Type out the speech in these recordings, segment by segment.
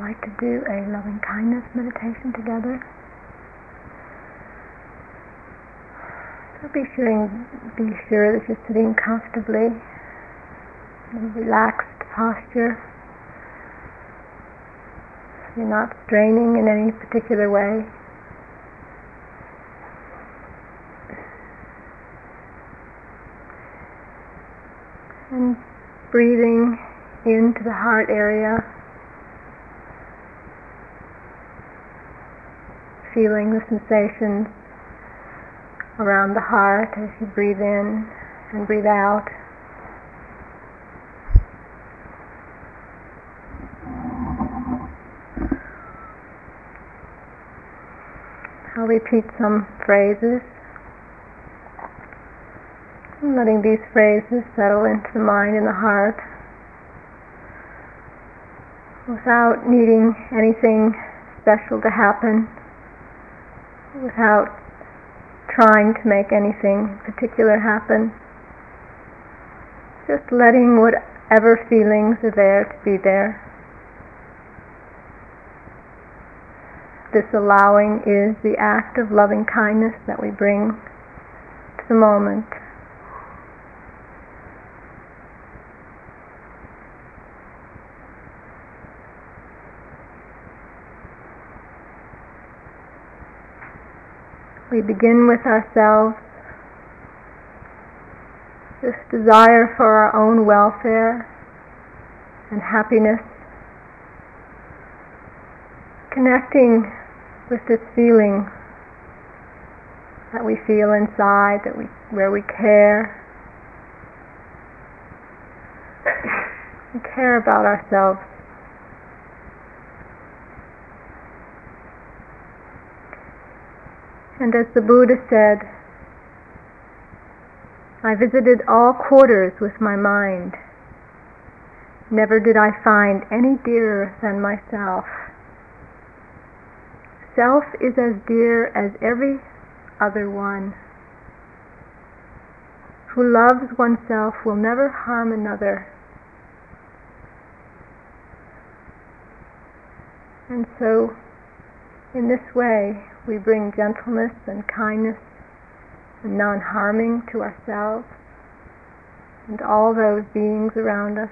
like to do a loving kindness meditation together. So be sure, be sure that you're sitting comfortably in a relaxed posture. You're not straining in any particular way. And breathing into the heart area feeling the sensations around the heart as you breathe in and breathe out. I'll repeat some phrases, letting these phrases settle into the mind and the heart without needing anything special to happen without trying to make anything particular happen. Just letting whatever feelings are there to be there. This allowing is the act of loving kindness that we bring to the moment. We begin with ourselves, this desire for our own welfare and happiness, connecting with this feeling that we feel inside, that we, where we care. We care about ourselves. And as the Buddha said, I visited all quarters with my mind. Never did I find any dearer than myself. Self is as dear as every other one. Who loves oneself will never harm another. And so, in this way, we bring gentleness and kindness and non harming to ourselves and all those beings around us.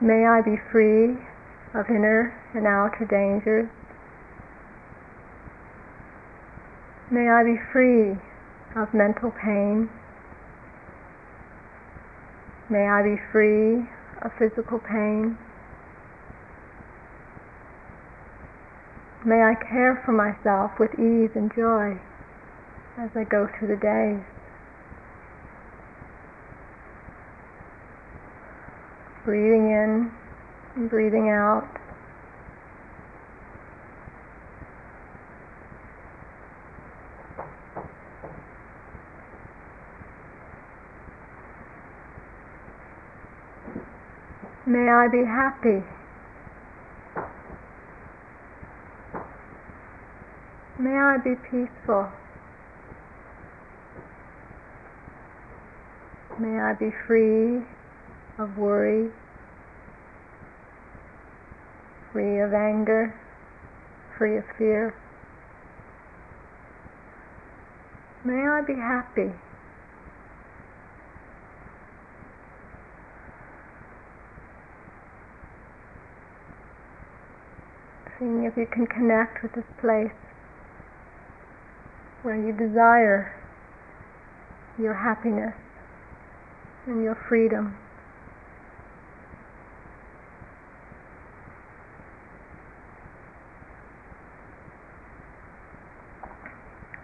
May I be free of inner and outer dangers. May I be free of mental pain. May I be free of physical pain. May I care for myself with ease and joy as I go through the days. Breathing in and breathing out. May I be happy. May I be peaceful. May I be free of worry, free of anger, free of fear. May I be happy. Seeing if you can connect with this place where you desire your happiness and your freedom.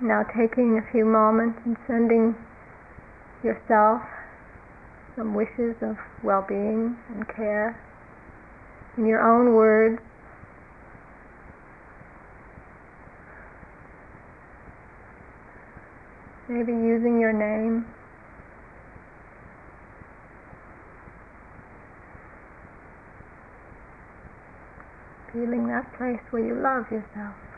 Now taking a few moments and sending yourself some wishes of well-being and care in your own words Maybe using your name. Feeling that place where you love yourself.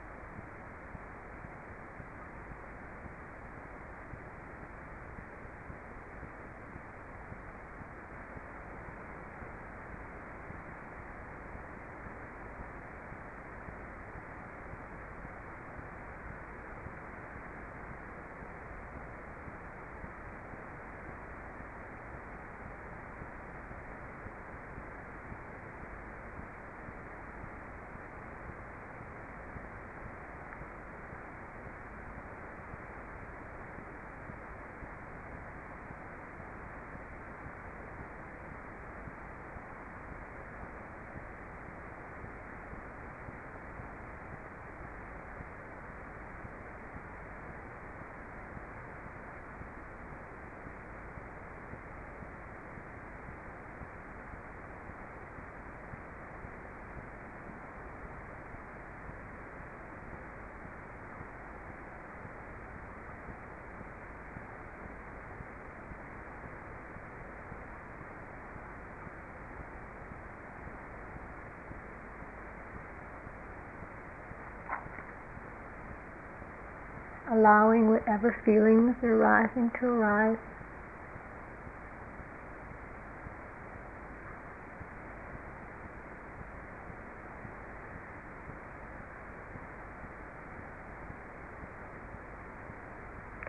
Allowing whatever feelings are rising to arise.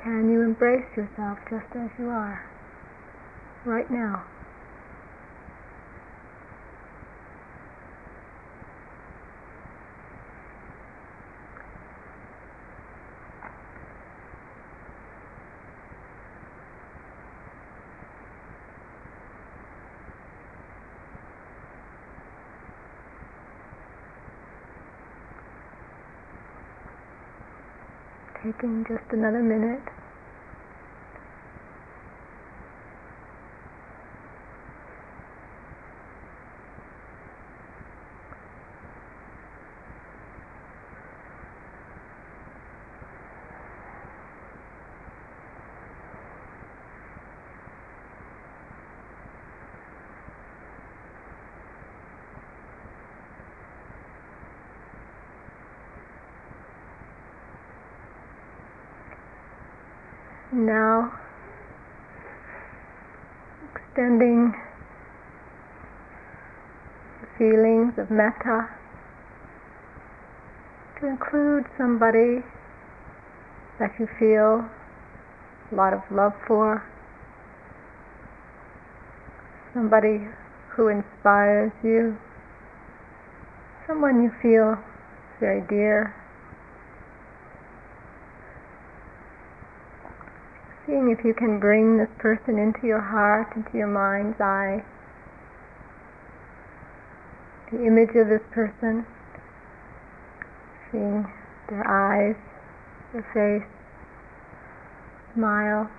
Can you embrace yourself just as you are, right now? Taking just another minute. Now, extending the feelings of metta to include somebody that you feel a lot of love for, somebody who inspires you, someone you feel very dear. Seeing if you can bring this person into your heart, into your mind's eye. The image of this person, seeing their eyes, their face, smile.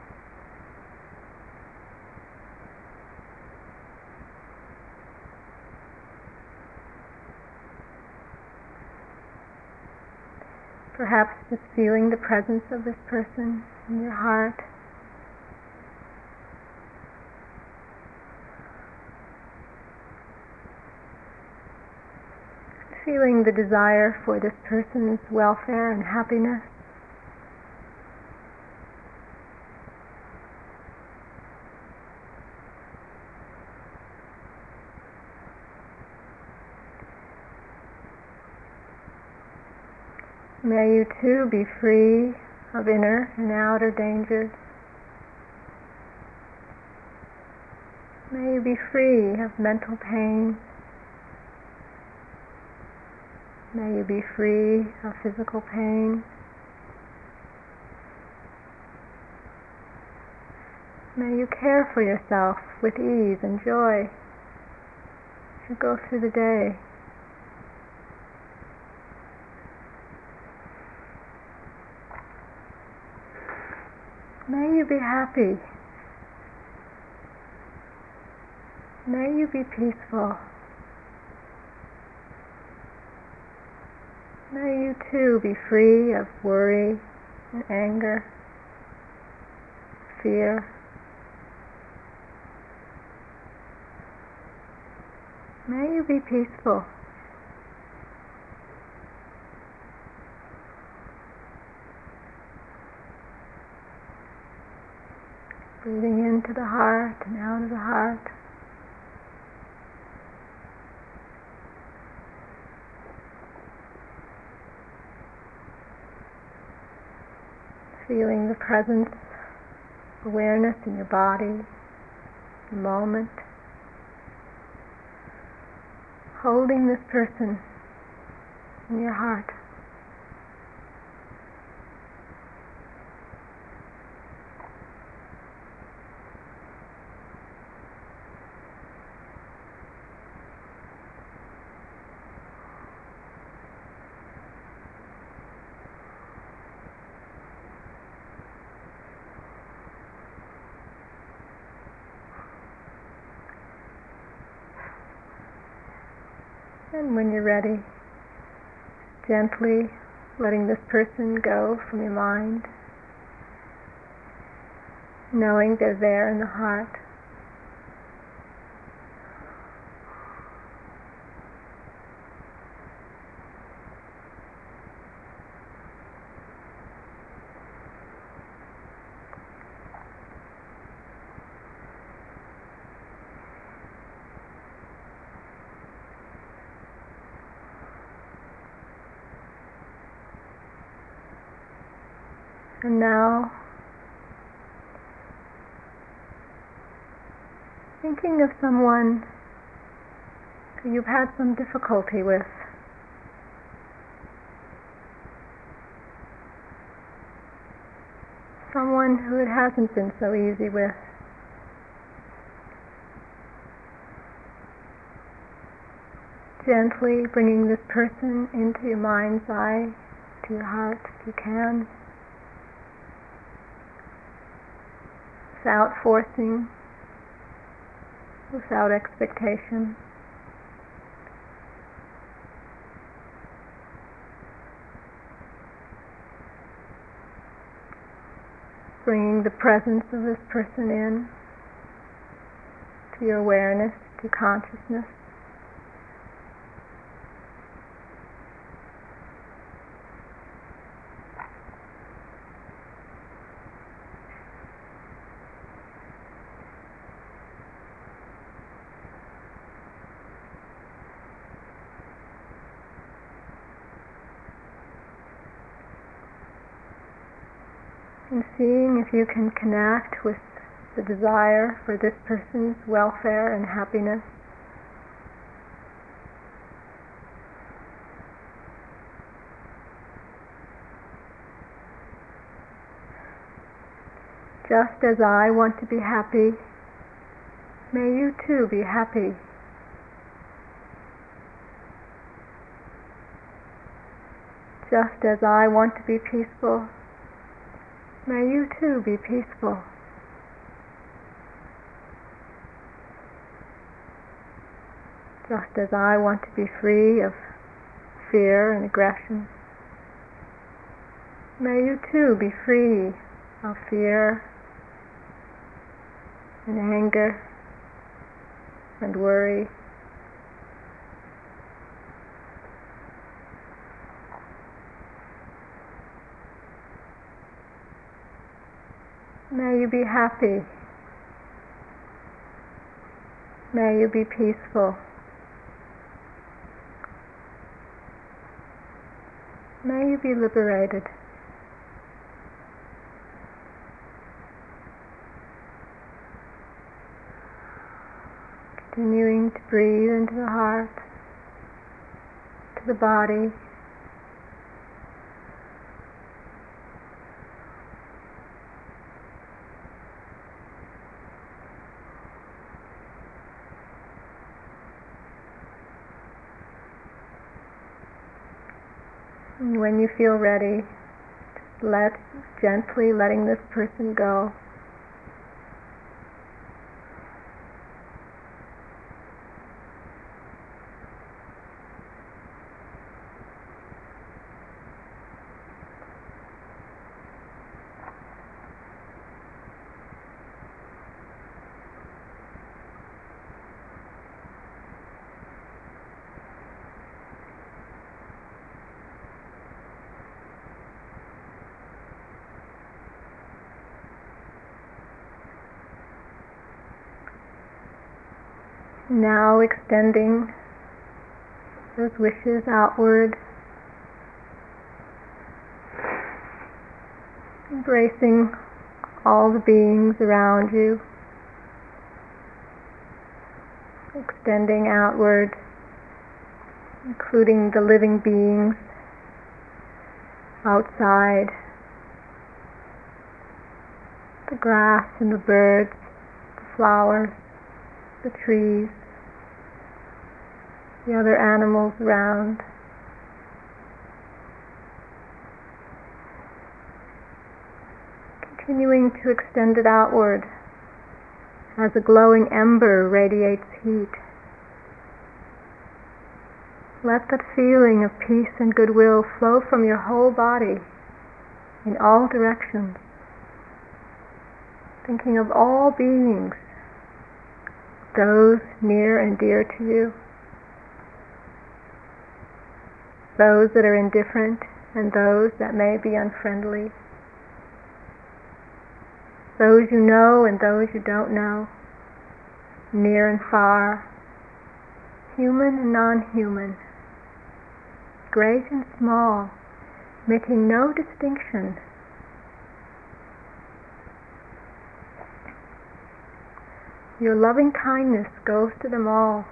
Perhaps just feeling the presence of this person in your heart. Feeling the desire for this person's welfare and happiness. May you too be free of inner and outer dangers. May you be free of mental pain. May you be free of physical pain. May you care for yourself with ease and joy as you go through the day. May you be happy. May you be peaceful. May you too be free of worry and anger, fear. May you be peaceful. Breathing into the heart and out of the heart. Feeling the presence, awareness in your body, the moment, holding this person in your heart. And when you're ready, gently letting this person go from your mind, knowing they're there in the heart. And now, thinking of someone who you've had some difficulty with. Someone who it hasn't been so easy with. Gently bringing this person into your mind's eye, to your heart if you can. Without forcing, without expectation. Bringing the presence of this person in to your awareness, to consciousness. and seeing if you can connect with the desire for this person's welfare and happiness. Just as I want to be happy, may you too be happy. Just as I want to be peaceful, May you too be peaceful. Just as I want to be free of fear and aggression, may you too be free of fear and anger and worry. May you be happy. May you be peaceful. May you be liberated. Continuing to breathe into the heart, to the body. And when you feel ready, let gently letting this person go. Now extending those wishes outward, embracing all the beings around you, extending outward, including the living beings outside, the grass and the birds, the flowers the trees, the other animals around. Continuing to extend it outward as a glowing ember radiates heat. Let that feeling of peace and goodwill flow from your whole body in all directions, thinking of all beings those near and dear to you, those that are indifferent and those that may be unfriendly, those you know and those you don't know, near and far, human and non-human, great and small, making no distinction Your loving kindness goes to them all.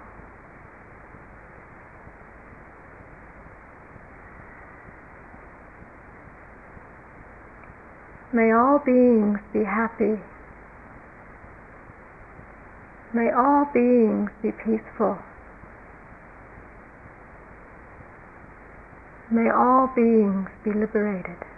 May all beings be happy. May all beings be peaceful. May all beings be liberated.